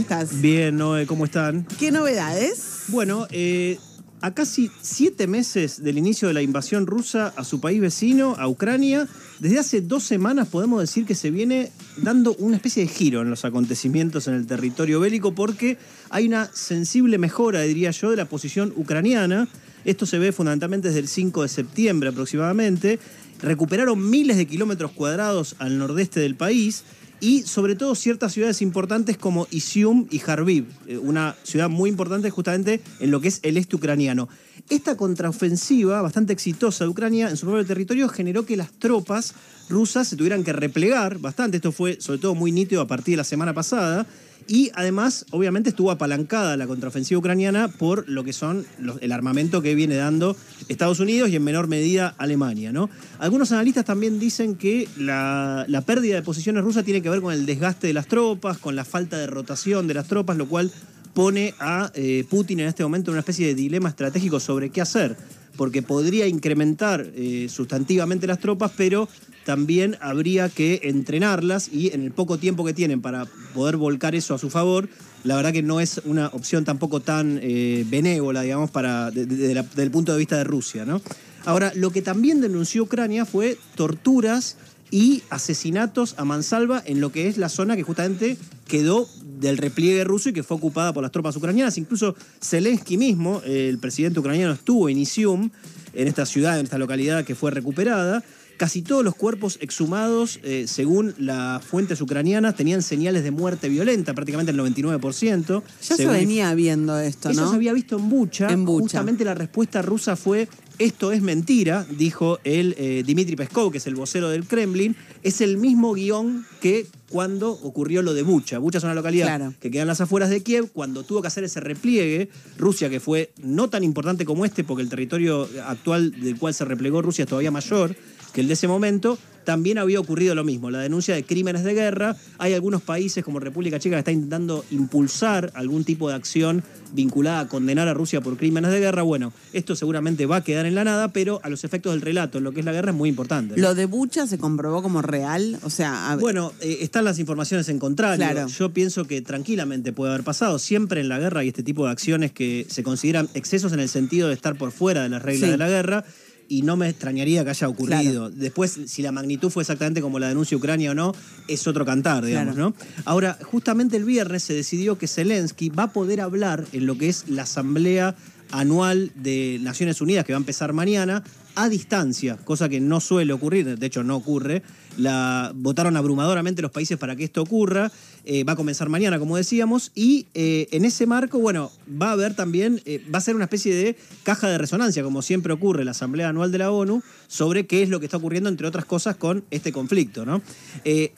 estás? Bien, Noé, ¿cómo están? ¿Qué novedades? Bueno, eh, a casi siete meses del inicio de la invasión rusa a su país vecino, a Ucrania, desde hace dos semanas podemos decir que se viene dando una especie de giro en los acontecimientos en el territorio bélico porque hay una sensible mejora, diría yo, de la posición ucraniana. Esto se ve fundamentalmente desde el 5 de septiembre aproximadamente. Recuperaron miles de kilómetros cuadrados al nordeste del país y sobre todo ciertas ciudades importantes como Isium y Kharkiv, eh, una ciudad muy importante justamente en lo que es el este ucraniano. Esta contraofensiva bastante exitosa de Ucrania en su propio territorio generó que las tropas rusas se tuvieran que replegar bastante, esto fue sobre todo muy nítido a partir de la semana pasada, y además, obviamente, estuvo apalancada la contraofensiva ucraniana por lo que son el armamento que viene dando Estados Unidos y en menor medida Alemania. ¿no? Algunos analistas también dicen que la, pérdida de posiciones rusas tiene que ver con el desgaste de las tropas, con la falta de rotación de las tropas, lo cual pone a eh, Putin en este momento en una especie de dilema estratégico sobre qué hacer, porque podría incrementar eh, sustantivamente las tropas, pero también habría que entrenarlas y en el poco tiempo que tienen para poder volcar eso a su favor, la verdad que no es una opción tampoco tan eh, benévola, digamos, para, desde el punto de vista de Rusia. ¿no? Ahora, lo que también denunció Ucrania fue torturas y asesinatos a mansalva en lo que es la zona que justamente quedó del repliegue ruso y que fue ocupada por las tropas ucranianas. Incluso Zelensky mismo, el presidente ucraniano, estuvo en Isium, en esta ciudad, en esta localidad que fue recuperada, Casi todos los cuerpos exhumados, eh, según las fuentes ucranianas, tenían señales de muerte violenta, prácticamente el 99%. Ya se, venía viendo esto, ¿no? Eso se había visto en Bucha. En Bucha. Justamente la respuesta rusa fue esto es mentira, dijo el eh, Dmitry Peskov, que es el vocero del Kremlin. Es el mismo guion que cuando ocurrió lo de Bucha. Bucha es una localidad que queda en las afueras de Kiev. Cuando tuvo que hacer ese repliegue, Rusia, que fue no tan importante como este, porque el territorio actual del cual se replegó Rusia es todavía mayor, que el de ese momento también había ocurrido lo mismo, la denuncia de crímenes de guerra. Hay algunos países como República Checa que están intentando impulsar algún tipo de acción vinculada a condenar a Rusia por crímenes de guerra. Bueno, esto seguramente va a quedar en la nada, pero a los efectos del relato en lo que es la guerra es muy importante. ¿Lo de Bucha se comprobó como real? O sea, Bueno, eh, están las informaciones en contrario. Yo pienso que tranquilamente puede haber pasado. Siempre en la guerra hay este tipo de acciones que se consideran excesos en el sentido de estar por fuera de las reglas de la guerra y no me extrañaría que haya ocurrido. Después, si la magnitud fue exactamente como la denuncia Ucrania o no, es otro cantar, digamos, ¿no? Ahora, justamente el viernes se decidió que Zelensky va a poder hablar en lo que es la asamblea anual de Naciones Unidas que va a empezar mañana a distancia, cosa que no suele ocurrir, de hecho no ocurre. La, votaron abrumadoramente los países para que esto ocurra. Eh, va a comenzar mañana, como decíamos, y eh, en ese marco, bueno, va a haber también, eh, va a ser una especie de caja de resonancia, como siempre ocurre en la Asamblea Anual de la ONU, sobre qué es lo que está ocurriendo, entre otras cosas, con este conflicto. ¿no?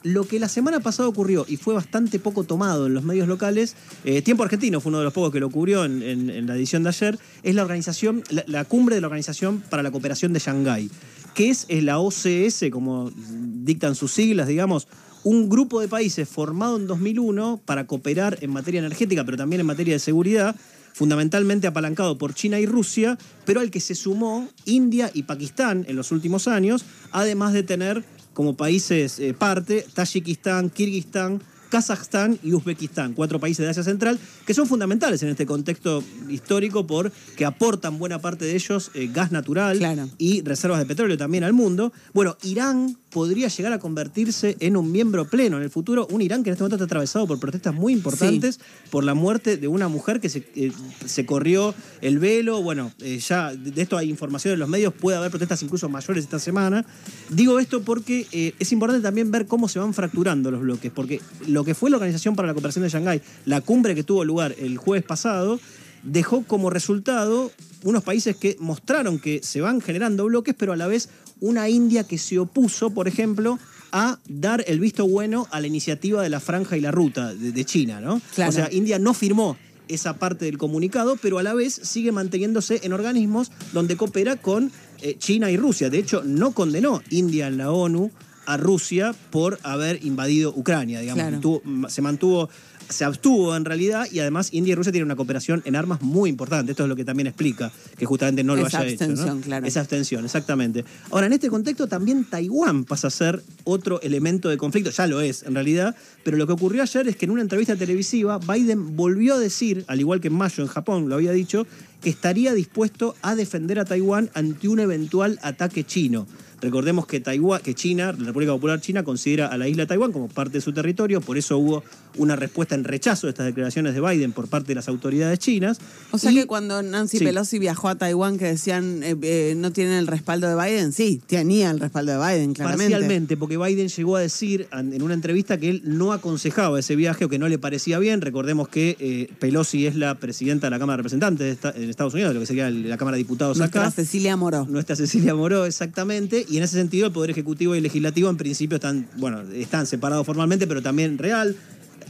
lo que la semana pasada ocurrió y fue bastante poco tomado en los medios locales, Tiempo Argentino fue uno de los pocos que lo cubrió en, la edición de ayer, es la organización, la, cumbre de la Organización para la Cooperación de Shanghái, que es, la OCS, como dictan sus siglas, digamos, un grupo de países formado en 2001 para cooperar en materia energética, pero también en materia de seguridad, fundamentalmente apalancado por China y Rusia, pero al que se sumó India y Pakistán en los últimos años, además de tener como países eh, parte Tayikistán, Kirguistán, Kazajstán y Uzbekistán, cuatro países de Asia Central, que son fundamentales en este contexto histórico porque aportan buena parte de ellos eh, gas natural y reservas de petróleo también al mundo. Bueno, Irán podría llegar a convertirse en un miembro pleno en el futuro, un Irán que en este momento está atravesado por protestas muy importantes por la muerte de una mujer que se, eh, se corrió el velo, bueno, eh, ya de esto hay información en los medios, puede haber protestas incluso mayores esta semana. Digo esto porque es importante también ver cómo se van fracturando los bloques, porque lo que fue la Organización para la Cooperación de Shanghái, la cumbre que tuvo lugar el jueves pasado, dejó como resultado unos países que mostraron que se van generando bloques, pero a la vez una India que se opuso, por ejemplo, a dar el visto bueno a la iniciativa de la franja y la ruta de, China, ¿no? O sea, India no firmó esa parte del comunicado, pero a la vez sigue manteniéndose en organismos donde coopera con eh, China y Rusia. De hecho, no condenó India en la ONU a Rusia por haber invadido Ucrania, digamos. se mantuvo se abstuvo en realidad y además India y Rusia tienen una cooperación en armas muy importante. Esto es lo que también explica que justamente no lo Esa haya abstención, hecho. claro. Esa abstención, exactamente. Ahora, en este contexto también Taiwán pasa a ser otro elemento de conflicto, ya lo es en realidad, pero lo que ocurrió ayer es que en una entrevista televisiva Biden volvió a decir, al igual que en mayo en Japón lo había dicho, que estaría dispuesto a defender a Taiwán ante un eventual ataque chino. Recordemos que Taiwán, que China, la República Popular China, considera a la isla de Taiwán como parte de su territorio, por eso hubo una respuesta en rechazo de estas declaraciones de Biden por parte de las autoridades chinas. O sea Y- que cuando Nancy Sí. Pelosi viajó a Taiwán que decían eh, eh, no tienen el respaldo de Biden, sí, tenía el respaldo de Biden, claramente. Parcialmente, porque Biden llegó a decir en una entrevista que él no aconsejaba ese viaje o que no le parecía bien. Recordemos que eh, Pelosi es la presidenta de la Cámara de Representantes de esta- en Estados Unidos, de lo que sería la Cámara de Diputados Nuestra acá. Cecilia Moró. Nuestra Cecilia Moró, exactamente. Y en ese sentido, el Poder Ejecutivo y Legislativo, en principio, están, bueno, están separados formalmente, pero también real.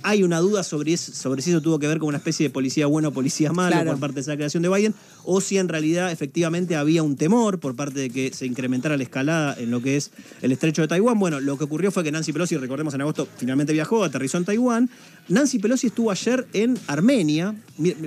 Hay una duda sobre, si eso tuvo que ver con una especie de policía bueno o policía malo Claro. por parte de esa creación de Biden, o si en realidad efectivamente había un temor por parte de que se incrementara la escalada en lo que es el estrecho de Taiwán. Bueno, lo que ocurrió fue que Nancy Pelosi, recordemos en agosto, finalmente viajó, aterrizó en Taiwán. Nancy Pelosi estuvo ayer en Armenia.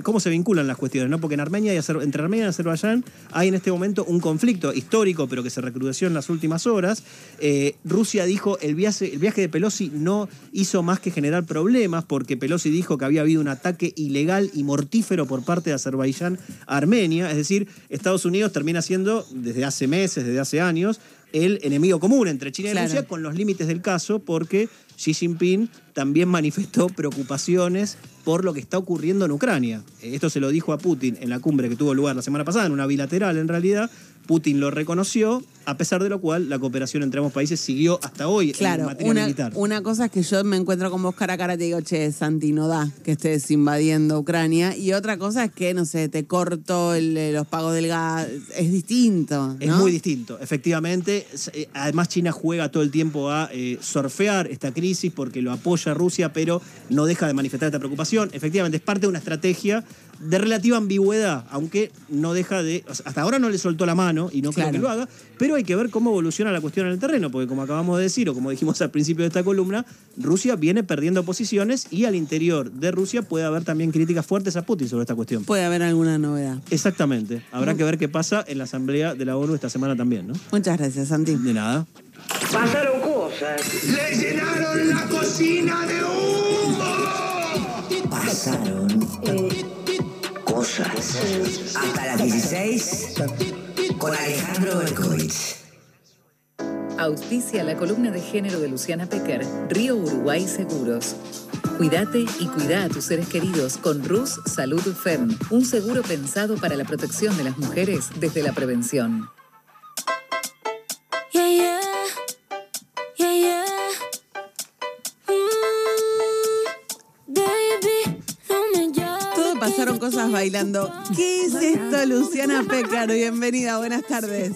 ¿Cómo se vinculan las cuestiones? ¿no? Porque en Armenia y Azer- entre Armenia y Azerbaiyán hay en este momento un conflicto histórico, pero que se recrudeció en las últimas horas. Eh, Rusia dijo el viaje, el viaje de Pelosi no hizo más que generar problemas, porque Pelosi dijo que había habido un ataque ilegal y mortífero por parte de Azerbaiyán a Armenia. Es decir, Estados Unidos termina siendo, desde hace meses, desde hace años, el enemigo común entre China y Claro. Rusia, con los límites del caso, porque Xi Jinping también manifestó preocupaciones por lo que está ocurriendo en Ucrania. Eh, Esto se lo dijo a Putin en la cumbre que tuvo lugar la semana pasada, en una bilateral en realidad. Putin lo reconoció, a pesar de lo cual la cooperación entre ambos países siguió hasta hoy en materia una, militar. una cosa es que yo me encuentro con vos cara a cara y te digo, che, Santi, no da que estés invadiendo Ucrania. Y otra cosa es que, no sé, te corto el- eh, los pagos del gas. Es distinto. Es muy distinto, efectivamente. Eh, Además, China juega todo el tiempo a eh, surfear esta crisis porque lo apoya Rusia, pero no deja de manifestar esta preocupación. Efectivamente, es parte de una estrategia de relativa ambigüedad, aunque no deja de. o sea, hasta ahora no le soltó la mano y no creo que lo haga, pero hay que ver cómo evoluciona la cuestión en el terreno, porque como acabamos de decir, o como dijimos al principio de esta columna, Rusia viene perdiendo posiciones y al interior de Rusia puede haber también críticas fuertes a Putin sobre esta cuestión. Puede haber alguna novedad. Exactamente. Habrá que ver qué pasa en la Asamblea de la ONU esta semana también, ¿no? Muchas gracias, Santi. De nada. Pasaron cosas. ¡Le llenaron la cocina de humo! Pasaron cosas. Hasta las 16 Alejandro Berkovich. Auspicia la columna de género de Luciana Pecker, Río Uruguay Seguros. Cuídate y cuida a tus seres queridos con Rus Salud Fem, un seguro pensado para la protección de las mujeres desde la prevención. Pasaron cosas bailando. ¿Qué es esto, Luciana Pécaro? Bienvenida, buenas tardes.